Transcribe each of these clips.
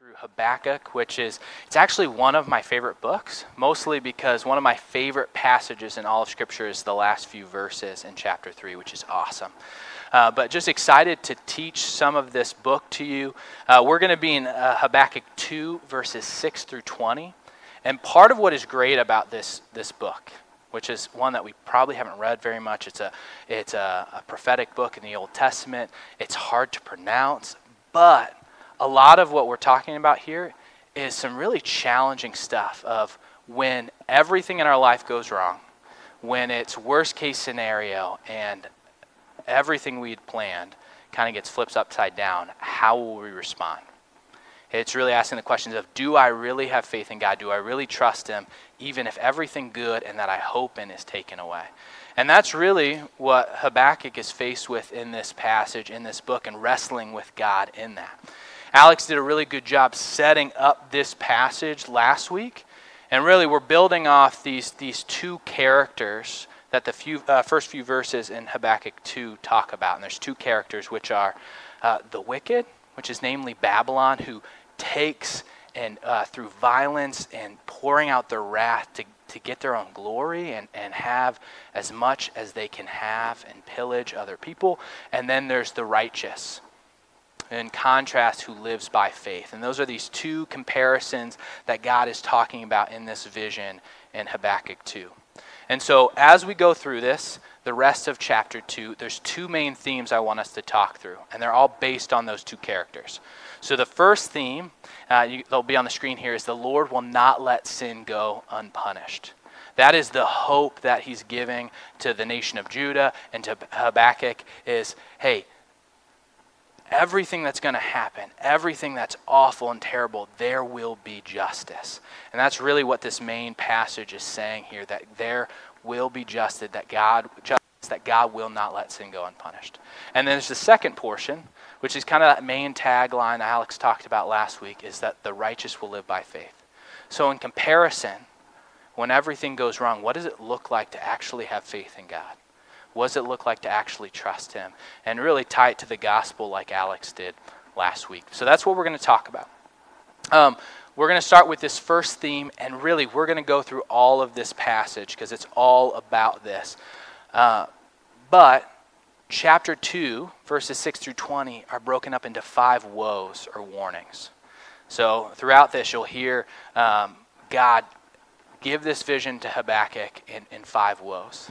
through Habakkuk, which is it's actually one of my favorite books, mostly because one of my favorite passages in all of Scripture is the last few verses in chapter three, which is awesome. Uh, but just excited to teach some of this book to you. Uh, we're going to be in uh, Habakkuk 2, verses 6 through 20. And part of what is great about this, this book, which is one that we probably haven't read very much, it's, a, it's a, a prophetic book in the Old Testament. It's hard to pronounce, but a lot of what we're talking about here is some really challenging stuff of when everything in our life goes wrong, when it's worst case scenario and everything we'd planned kind of gets flipped upside down, how will we respond? It's really asking the questions of do I really have faith in God? Do I really trust Him, even if everything good and that I hope in is taken away? And that's really what Habakkuk is faced with in this passage, in this book, and wrestling with God in that. Alex did a really good job setting up this passage last week. And really, we're building off these, these two characters that the few, uh, first few verses in Habakkuk 2 talk about. And there's two characters, which are uh, the wicked, which is namely Babylon, who takes and uh, through violence and pouring out their wrath to, to get their own glory and, and have as much as they can have and pillage other people. And then there's the righteous, in contrast who lives by faith. And those are these two comparisons that God is talking about in this vision in Habakkuk 2. And so as we go through this, the rest of chapter 2, there's two main themes I want us to talk through, and they're all based on those two characters. So the first theme, uh, you, they'll be on the screen here, is the Lord will not let sin go unpunished. That is the hope that he's giving to the nation of Judah and to Habakkuk is, hey, everything that's going to happen, everything that's awful and terrible, there will be justice. And that's really what this main passage is saying here that there will be justice, that God justice, that God will not let sin go unpunished. And then there's the second portion, which is kind of that main tagline Alex talked about last week, is that the righteous will live by faith. So in comparison, when everything goes wrong, what does it look like to actually have faith in God? What does it look like to actually trust Him? And really tie it to the gospel like Alex did last week. So that's what we're going to talk about. Um, we're going to start with this first theme, and really, we're going to go through all of this passage because it's all about this. Uh, but chapter 2, verses 6 through 20, are broken up into five woes or warnings. So throughout this, you'll hear um, God give this vision to Habakkuk in, in five woes.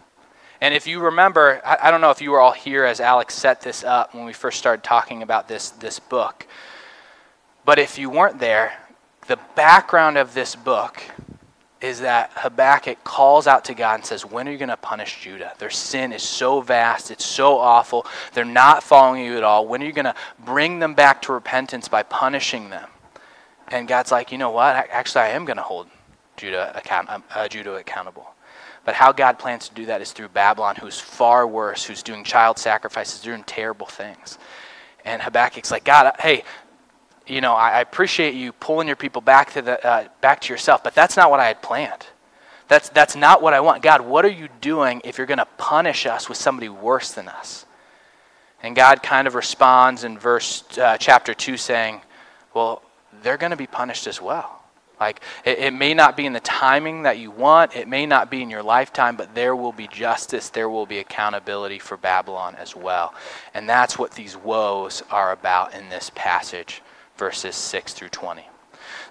And if you remember, I, I, don't know if you were all here as Alex set this up when we first started talking about this, this book. But if you weren't there, the background of this book is that Habakkuk calls out to God and says, When are you going to punish Judah? Their sin is so vast, it's so awful. They're not following you at all. When are you going to bring them back to repentance by punishing them? And God's like, You know what? Actually, I am going to hold Judah, account, uh, Judah accountable. But how God plans to do that is through Babylon, who's far worse, who's doing child sacrifices, doing terrible things. And Habakkuk's like, God, hey, you know, I, appreciate you pulling your people back to the uh, back to yourself, but that's not what I had planned. That's that's not what I want. God, what are you doing if you're going to punish us with somebody worse than us? And God kind of responds in verse uh, chapter two, saying, "Well, they're going to be punished as well." Like, it, it, may not be in the timing that you want, it may not be in your lifetime, but there will be justice, there will be accountability for Babylon as well. And that's what these woes are about in this passage, verses 6 through 20.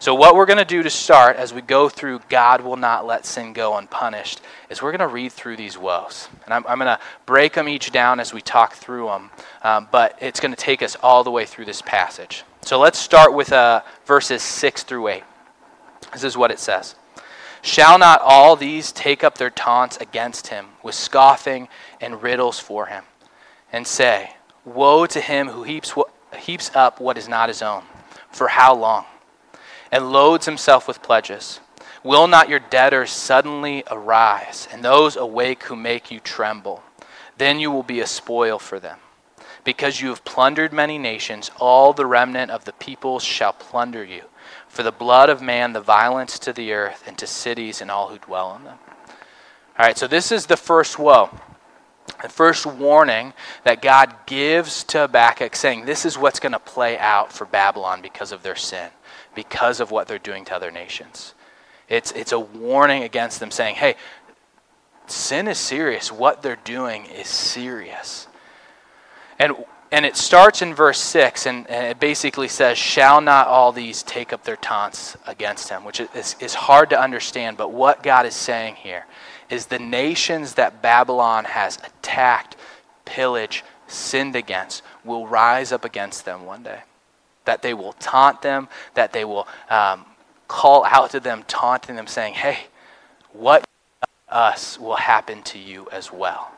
So, what we're going to do to start as we go through God will not let sin go unpunished is we're going to read through these woes. And I'm, I'm going to break them each down as we talk through them, um, but it's going to take us all the way through this passage. So, let's start with uh, verses 6 through 8. This is what it says Shall not all these take up their taunts against him with scoffing and riddles for him, and say, Woe to him who heaps, heaps up what is not his own? For how long? And loads himself with pledges. Will not your debtors suddenly arise, and those awake who make you tremble? Then you will be a spoil for them. Because you have plundered many nations, all the remnant of the peoples shall plunder you for the blood of man, the violence to the earth, and to cities and all who dwell in them. All right, so this is the first woe. The first warning that God gives to Habakkuk, saying, This is what's going to play out for Babylon because of their sin, because of what they're doing to other nations. It's, it's a warning against them, saying, Hey, sin is serious. What they're doing is serious. And, and it starts in verse 6, and, and it basically says, Shall not all these take up their taunts against him? Which is, is hard to understand, but what God is saying here is the nations that Babylon has attacked, pillaged, sinned against will rise up against them one day. That they will taunt them, that they will um, call out to them, taunting them, saying, Hey, what us will happen to you as well.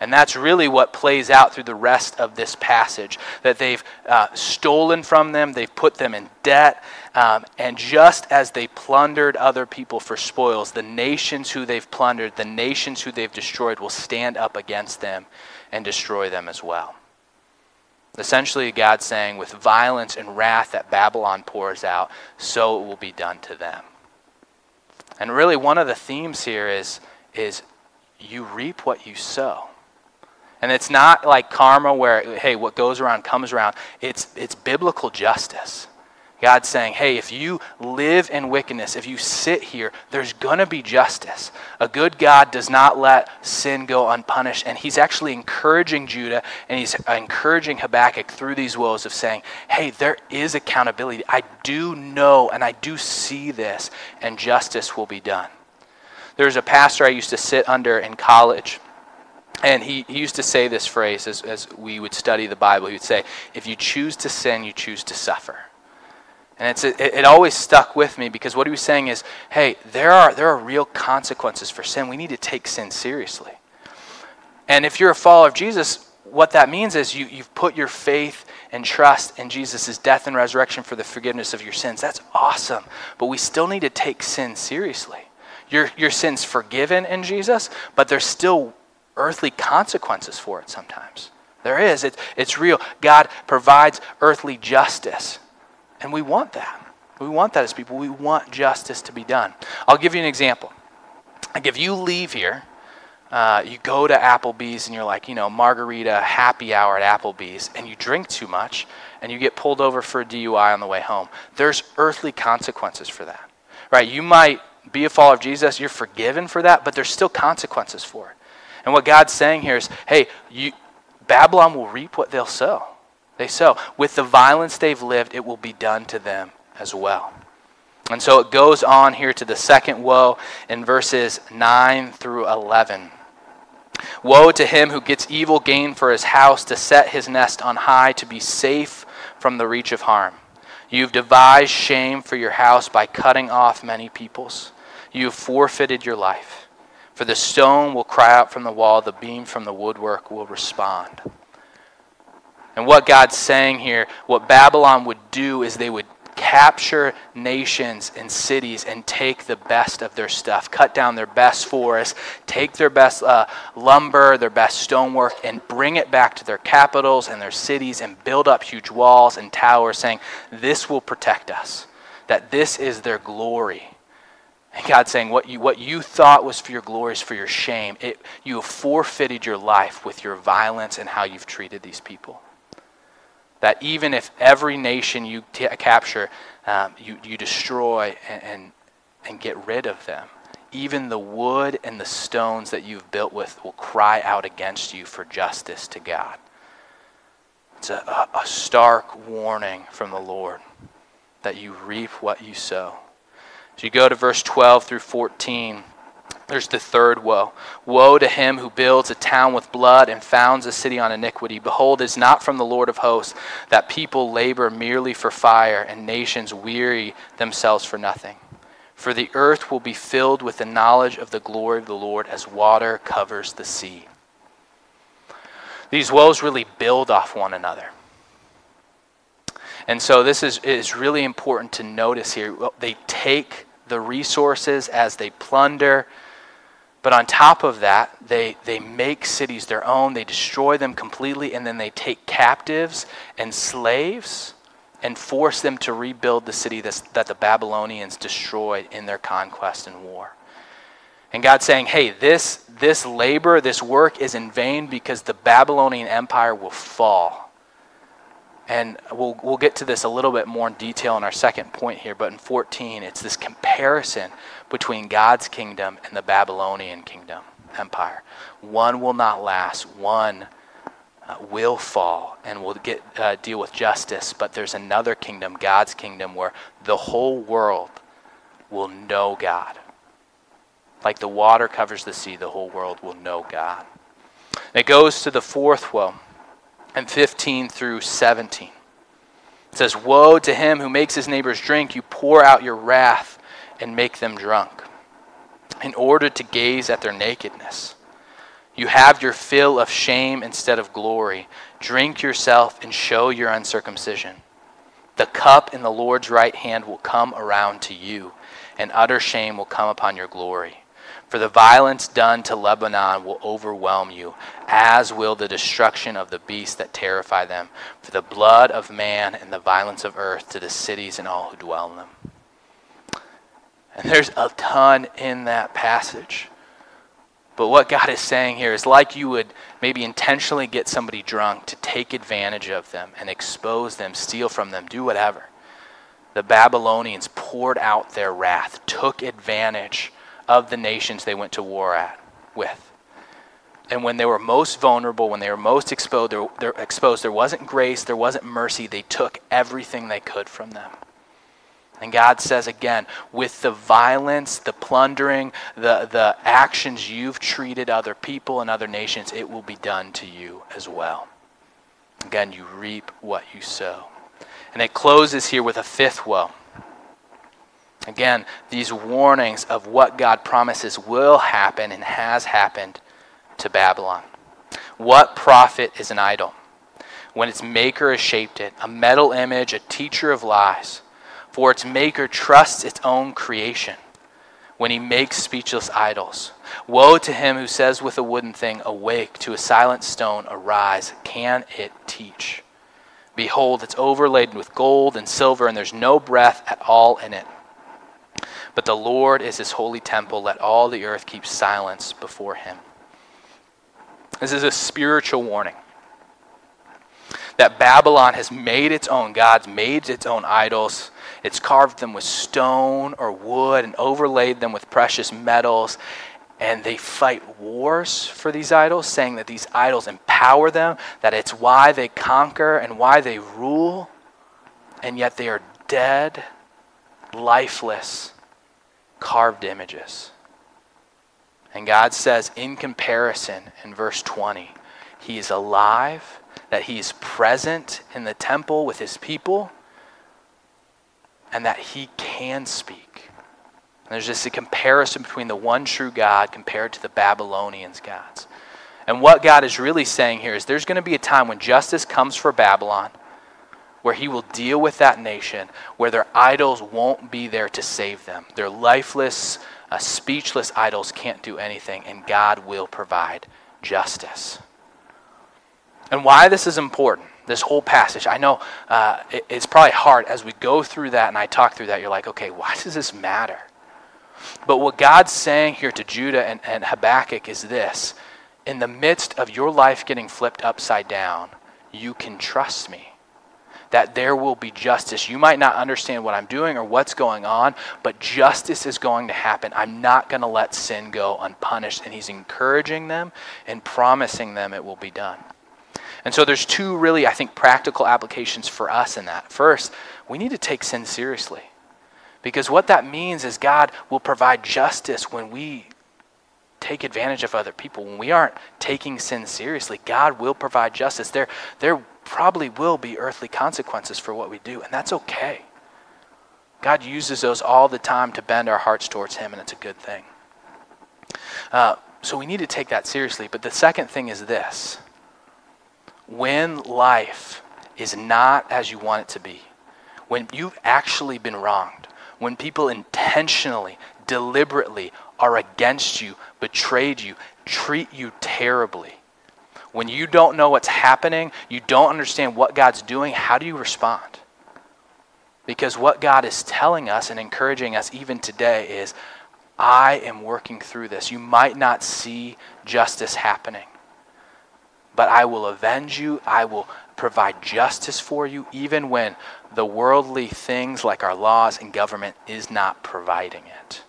And that's really what plays out through the rest of this passage that they've uh, stolen from them, they've put them in debt, um, and just as they plundered other people for spoils, the nations who they've plundered, the nations who they've destroyed, will stand up against them and destroy them as well. Essentially, God's saying, with violence and wrath that Babylon pours out, so it will be done to them. And really, one of the themes here is, is you reap what you sow. And it's not like karma where, hey, what goes around comes around. It's, it's biblical justice. God's saying, hey, if you live in wickedness, if you sit here, there's going to be justice. A good God does not let sin go unpunished. And he's actually encouraging Judah and he's encouraging Habakkuk through these woes of saying, hey, there is accountability. I do know and I do see this, and justice will be done. There's a pastor I used to sit under in college. And he, he used to say this phrase as, as we would study the Bible. He would say, If you choose to sin, you choose to suffer. And it's, it, it always stuck with me because what he was saying is, hey, there are, there are real consequences for sin. We need to take sin seriously. And if you're a follower of Jesus, what that means is you, you've put your faith and trust in Jesus' death and resurrection for the forgiveness of your sins. That's awesome. But we still need to take sin seriously. Your, your sin's forgiven in Jesus, but there's still earthly consequences for it sometimes. There is. It, it's real. God provides earthly justice. And we want that. We want that as people. We want justice to be done. I'll give you an example. Like if you leave here, uh, you go to Applebee's and you're like, you know, margarita happy hour at Applebee's, and you drink too much and you get pulled over for a DUI on the way home. There's earthly consequences for that. Right? You might be a follower of Jesus, you're forgiven for that, but there's still consequences for it. And what God's saying here is, hey, you, Babylon will reap what they'll sow they sow. With the violence they've lived, it will be done to them as well. And so it goes on here to the second woe in verses 9 through 11. Woe to him who gets evil gain for his house, to set his nest on high, to be safe from the reach of harm. You've devised shame for your house by cutting off many peoples. You have forfeited your life. For the stone will cry out from the wall, the beam from the woodwork will respond. And what God's saying here, what Babylon would do is they would capture nations and cities and take the best of their stuff, cut down their best forests, take their best uh, lumber, their best stonework, and bring it back to their capitals and their cities and build up huge walls and towers, saying, This will protect us, that this is their glory. And God's saying, what you, what you thought was for your glory is for your shame. It, you have forfeited your life with your violence and how you've treated these people that even if every nation you t- capture, um, you, you destroy and, and, and get rid of them, even the wood and the stones that you've built with will cry out against you for justice to God. It's a, a stark warning from the Lord that you reap what you sow. As you go to verse 12 through 14, there's the third woe. Woe to him who builds a town with blood and founds a city on iniquity. Behold, it is not from the Lord of hosts that people labor merely for fire and nations weary themselves for nothing. For the earth will be filled with the knowledge of the glory of the Lord as water covers the sea. These woes really build off one another. And so this is, is really important to notice here. They take the resources as they plunder but on top of that, they, they make cities their own, they destroy them completely, and then they take captives and slaves and force them to rebuild the city that the Babylonians destroyed in their conquest and war. And God's saying, hey, this, this labor, this work is in vain because the Babylonian Empire will fall. And we'll, we'll get to this a little bit more in detail in our second point here, but in 14, it's this comparison between God's kingdom and the Babylonian kingdom, empire. One will not last, one uh, will fall and will get, uh, deal with justice, but there's another kingdom, God's kingdom, where the whole world will know God. Like the water covers the sea, the whole world will know God. And it goes to the fourth woe and 15 through 17. It says, Woe to him who makes his neighbors drink. You pour out your wrath and make them drunk, in order to gaze at their nakedness. You have your fill of shame instead of glory. Drink yourself and show your uncircumcision. The cup in the Lord's right hand will come around to you, and utter shame will come upon your glory. For the violence done to Lebanon will overwhelm you, as will the destruction of the beasts that terrify them. For the blood of man and the violence of earth to the cities and all who dwell in them. And there's a ton in that passage. But what God is saying here is like you would maybe intentionally get somebody drunk to take advantage of them and expose them, steal from them, do whatever. The Babylonians poured out their wrath, took advantage of the nations they went to war at with. And when they were most vulnerable, when they were most exposed, they're exposed, there wasn't grace, there wasn't mercy. They took everything they could from them. And God says again, with the violence, the plundering, the, the actions you've treated other people and other nations, it will be done to you as well. Again, you reap what you sow. And it closes here with a fifth woe. Again, these warnings of what God promises will happen and has happened to Babylon. What profit is an idol? When its maker has shaped it, a metal image, a teacher of lies. For its maker trusts its own creation when he makes speechless idols. Woe to him who says with a wooden thing, Awake, to a silent stone, arise. Can it teach? Behold, it's overladen with gold and silver, and there's no breath at all in it. But the Lord is his holy temple. Let all the earth keep silence before him. This is a spiritual warning that Babylon has made its own gods, made its own idols. It's carved them with stone or wood and overlaid them with precious metals. And they fight wars for these idols, saying that these idols empower them, that it's why they conquer and why they rule. And yet they are dead, lifeless, carved images. And God says, in comparison, in verse 20, He is alive, that He is present in the temple with His people, and that He can speak. And there's just a comparison between the one true God compared to the Babylonians' gods. And what God is really saying here is there's going to be a time when justice comes for Babylon where he will deal with that nation, where their idols won't be there to save them. Their lifeless, uh, speechless idols can't do anything, and God will provide justice. And why this is important, this whole passage, I know uh, it, it's probably hard as we go through that and I talk through that, you're like, okay, why does this matter? But what God's saying here to Judah and, and Habakkuk is this in the midst of your life getting flipped upside down, you can trust me that there will be justice. You might not understand what I'm doing or what's going on, but justice is going to happen. I'm not going to let sin go unpunished. And he's encouraging them and promising them it will be done. And so there's two really, I think, practical applications for us in that. First, we need to take sin seriously. Because what that means is God will provide justice when we take advantage of other people. When we aren't taking sin seriously, God will provide justice. There, there probably will be earthly consequences for what we do, and that's okay. God uses those all the time to bend our hearts towards Him, and it's a good thing. Uh, so we need to take that seriously. But the second thing is this when life is not as you want it to be, when you've actually been wronged, when people intentionally, deliberately are against you, betrayed you, treat you terribly, when you don't know what's happening, you don't understand what God's doing, how do you respond? Because what God is telling us and encouraging us even today is, I am working through this. You might not see justice happening, but I will avenge you. I will provide justice for you, even when the worldly things like our laws and government is not providing it.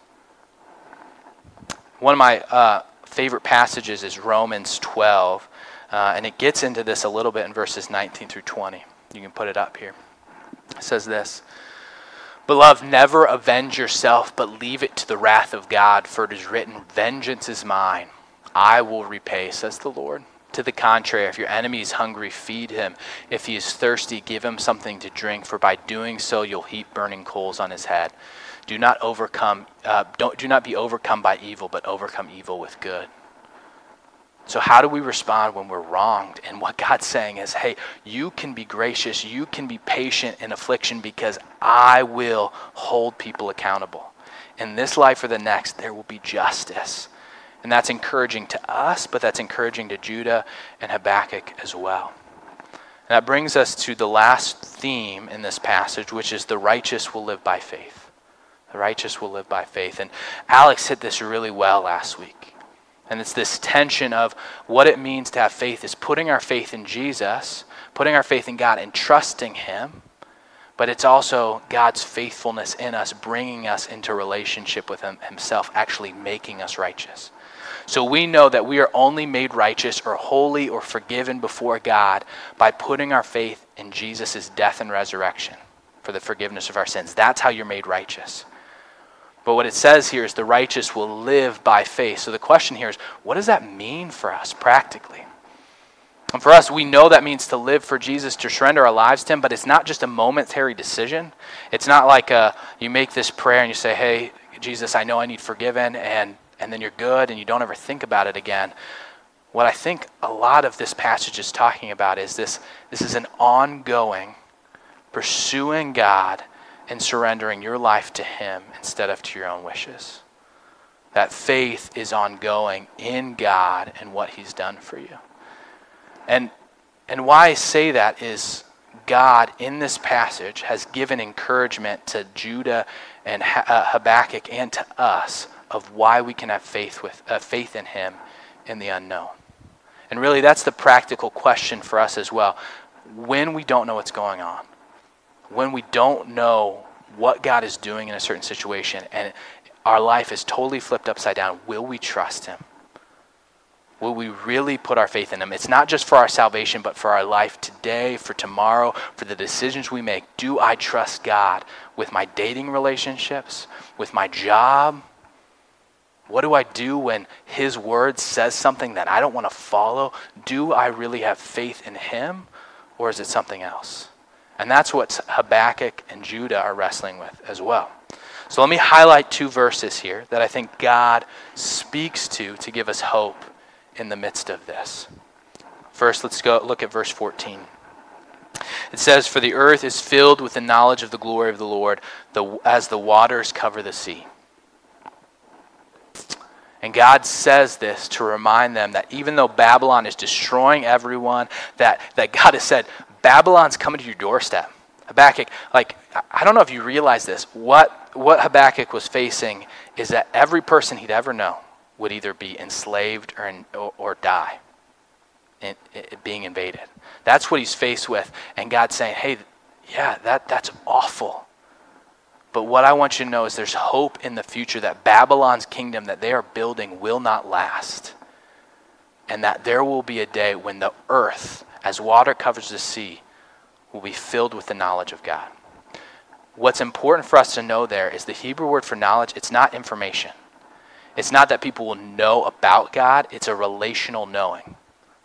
One of my uh, favorite passages is Romans 12, uh, and it gets into this a little bit in verses 19 through 20. You can put it up here. It says this Beloved, never avenge yourself, but leave it to the wrath of God, for it is written, Vengeance is mine. I will repay, says the Lord. To the contrary, if your enemy is hungry, feed him. If he is thirsty, give him something to drink, for by doing so you'll heap burning coals on his head. Do not overcome, uh, don't, do not be overcome by evil, but overcome evil with good. So, how do we respond when we're wronged? And what God's saying is, hey, you can be gracious, you can be patient in affliction because I will hold people accountable. In this life or the next, there will be justice. And that's encouraging to us, but that's encouraging to Judah and Habakkuk as well. And that brings us to the last theme in this passage, which is the righteous will live by faith. The righteous will live by faith. And Alex hit this really well last week. And it's this tension of what it means to have faith is putting our faith in Jesus, putting our faith in God, and trusting Him. But it's also God's faithfulness in us, bringing us into relationship with him, Himself, actually making us righteous. So we know that we are only made righteous or holy or forgiven before God by putting our faith in Jesus' death and resurrection for the forgiveness of our sins. That's how you're made righteous. But what it says here is the righteous will live by faith. So the question here is what does that mean for us practically? And for us, we know that means to live for Jesus, to surrender our lives to Him, but it's not just a momentary decision. It's not like a, uh, you make this prayer and you say, Hey, Jesus, I know I need forgiven, and and then you're good and you don't ever think about it again. What I think a lot of this passage is talking about is this this is an ongoing pursuing God and surrendering your life to Him instead of to your own wishes. That faith is ongoing in God and what He's done for you. And, and why I say that is God in this passage has given encouragement to Judah and uh, Habakkuk and to us of why we can have faith with uh, faith in him in the unknown. And really that's the practical question for us as well. When we don't know what's going on, when we don't know what God is doing in a certain situation and our life is totally flipped upside down, will we trust him? Will we really put our faith in him? It's not just for our salvation, but for our life today, for tomorrow, for the decisions we make. Do I trust God with my dating relationships, with my job, what do I do when His word says something that I don't want to follow? Do I really have faith in Him, or is it something else? And that's what Habakkuk and Judah are wrestling with as well. So let me highlight two verses here that I think God speaks to to give us hope in the midst of this. First, let's go look at verse 14. It says, For the earth is filled with the knowledge of the glory of the Lord, the, as the waters cover the sea. And God says this to remind them that even though Babylon is destroying everyone, that, that God has said, Babylon's coming to your doorstep. Habakkuk, like, I don't know if you realize this. What, what Habakkuk was facing is that every person he'd ever know would either be enslaved or, in, or, or, die, in, in, being invaded. That's what he's faced with. And God's saying, hey, yeah, that, that's awful. But what I want you to know is there's hope in the future that Babylon's kingdom that they are building will not last. And that there will be a day when the earth, as water covers the sea, will be filled with the knowledge of God. What's important for us to know there is the Hebrew word for knowledge, it's not information. It's not that people will know about God, it's a relational knowing.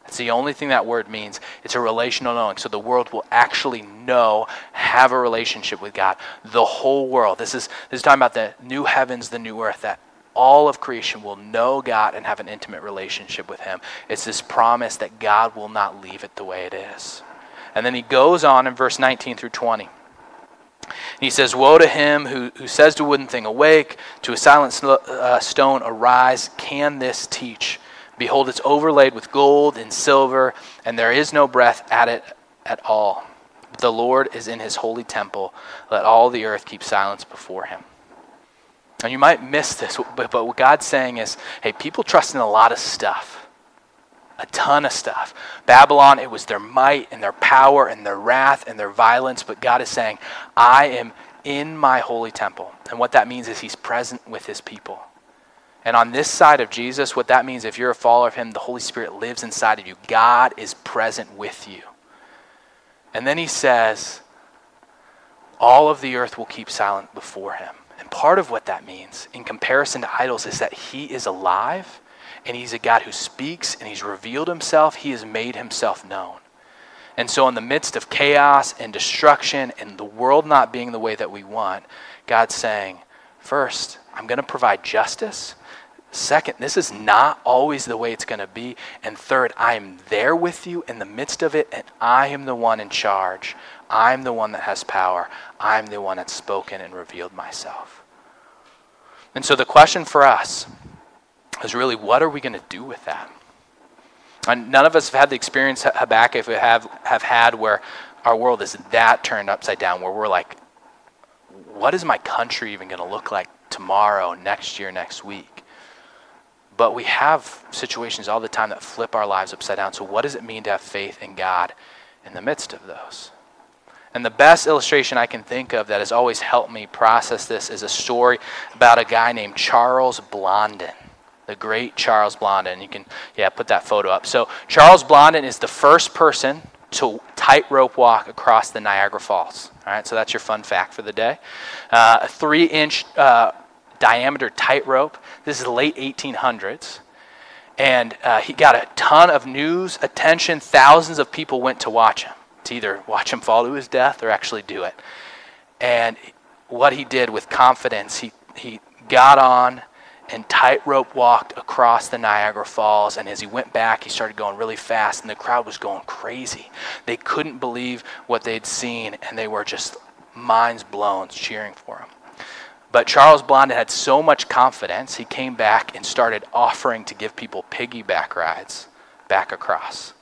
That's the only thing that word means. It's a relational knowing. So the world will actually know, have a relationship with God. The whole world. This is this is talking about the new heavens, the new earth, that all of creation will know God and have an intimate relationship with Him. It's this promise that God will not leave it the way it is. And then he goes on in verse 19 through 20. he says, Woe to him who, who says to a wooden thing, Awake, to a silent uh, stone, arise. Can this teach? Behold, it's overlaid with gold and silver, and there is no breath at it at all. The Lord is in his holy temple. Let all the earth keep silence before him. And you might miss this, but, but what God's saying is hey, people trust in a lot of stuff, a ton of stuff. Babylon, it was their might and their power and their wrath and their violence, but God is saying, I am in my holy temple. And what that means is He's present with His people. And on this side of Jesus, what that means, if you're a follower of Him, the Holy Spirit lives inside of you. God is present with you. And then He says, all of the earth will keep silent before Him. And part of what that means, in comparison to idols, is that He is alive and He's a God who speaks and He's revealed Himself. He has made Himself known. And so, in the midst of chaos and destruction and the world not being the way that we want, God's saying, first, I'm going to provide justice Second, this is not always the way it's going to be. And third, I am there with you in the midst of it, and I am the one in charge. I'm the one that has power. I'm the one that's spoken and revealed myself. And so the question for us is really what are we going to do with that? And none of us have had the experience Habakkuk have, have had where our world is that turned upside down, where we're like, what is my country even going to look like tomorrow, next year, next week? But we have situations all the time that flip our lives upside down. So, what does it mean to have faith in God in the midst of those? And the best illustration I can think of that has always helped me process this is a story about a guy named Charles Blondin, the great Charles Blondin. You can, yeah, put that photo up. So, Charles Blondin is the first person to tightrope walk across the Niagara Falls. All right, so that's your fun fact for the day. Uh, a three inch uh, diameter tightrope. This is the late 1800s. And uh, he got a ton of news attention. Thousands of people went to watch him, to either watch him fall to his death or actually do it. And what he did with confidence, he, he got on and tightrope walked across the Niagara Falls. And as he went back, he started going really fast, and the crowd was going crazy. They couldn't believe what they'd seen, and they were just minds blown cheering for him. But Charles Blondin had so much confidence, he came back and started offering to give people piggyback rides back across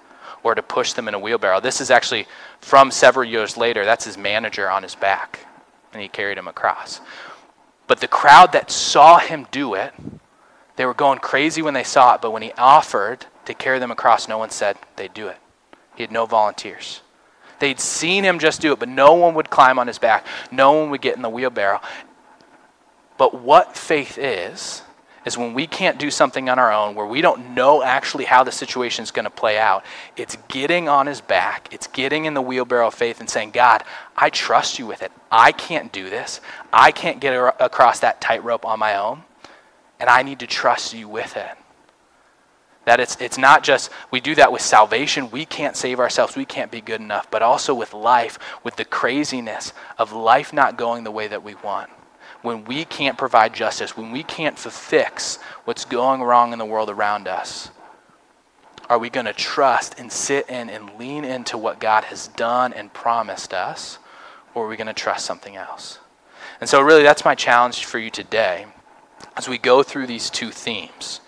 or to push them in a wheelbarrow. This is actually from several years later. That's his manager on his back, and he carried him across. But the crowd that saw him do it, they were going crazy when they saw it, but when he offered to carry them across, no one said they'd do it. He had no volunteers. They'd seen him just do it, but no one would climb on his back. No one would get in the wheelbarrow. But what faith is, is when we can't do something on our own, where we don't know actually how the situation is going to play out. It's getting on his back, it's getting in the wheelbarrow of faith and saying, God, I trust you with it. I can't do this. I can't get across that tightrope on my own, and I need to trust you with it. That it's, it's not just, we do that with salvation. We can't save ourselves. We can't be good enough. But also with life, with the craziness of life not going the way that we want when we can't provide justice, when we can't fix what's going wrong in the world around us? Are we going to trust and sit in and lean into what God has done and promised us? Or are we going to trust something else? And so, really, that's my challenge for you today as we go through these two themes.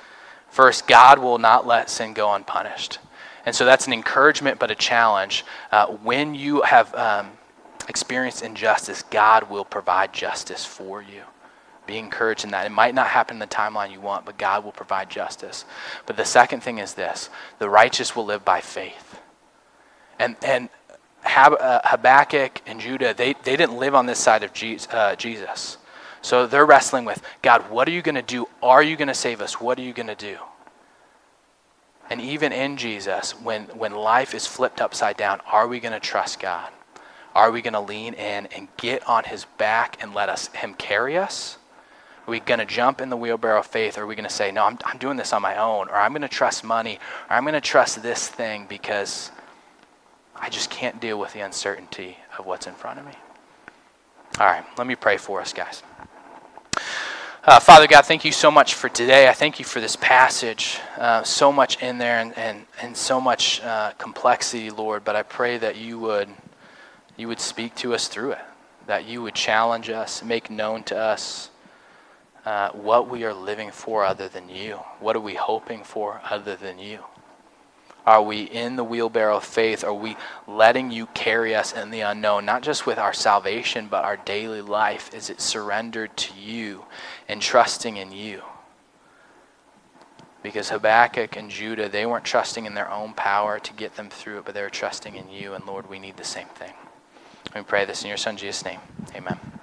First, God will not let sin go unpunished. And so that's an encouragement, but a challenge. Uh, when you have um, experience injustice, God will provide justice for you. Be encouraged in that. It might not happen in the timeline you want, but God will provide justice. But the second thing is this the righteous will live by faith. And, and uh, Habakkuk and Judah, they, they didn't live on this side of uh, Jesus. So they're wrestling with God, what are you going to do? Are you going to save us? What are you going to do? And even in Jesus, when, when life is flipped upside down, are we going to trust God? Are we going to lean in and get on his back and let us him carry us? Are we going to jump in the wheelbarrow of faith? Or are we going to say, no, I'm, I'm doing this on my own? Or I'm going to trust money? Or I'm going to trust this thing because I just can't deal with the uncertainty of what's in front of me? All right, let me pray for us, guys. Uh, Father God, thank you so much for today. I thank you for this passage. Uh, so much in there and, and, and so much uh, complexity, Lord. But I pray that you would you would speak to us through it, that you would challenge us, make known to us uh, what we are living for other than you. What are we hoping for other than you? Are we in the wheelbarrow of faith? Are we letting you carry us in the unknown, not just with our salvation, but our daily life? Is it surrendered to you and trusting in you? Because Habakkuk and Judah, they weren't trusting in their own power to get them through it, but they were trusting in you. And Lord, we need the same thing. We pray this in your Son, Jesus' name. Amen.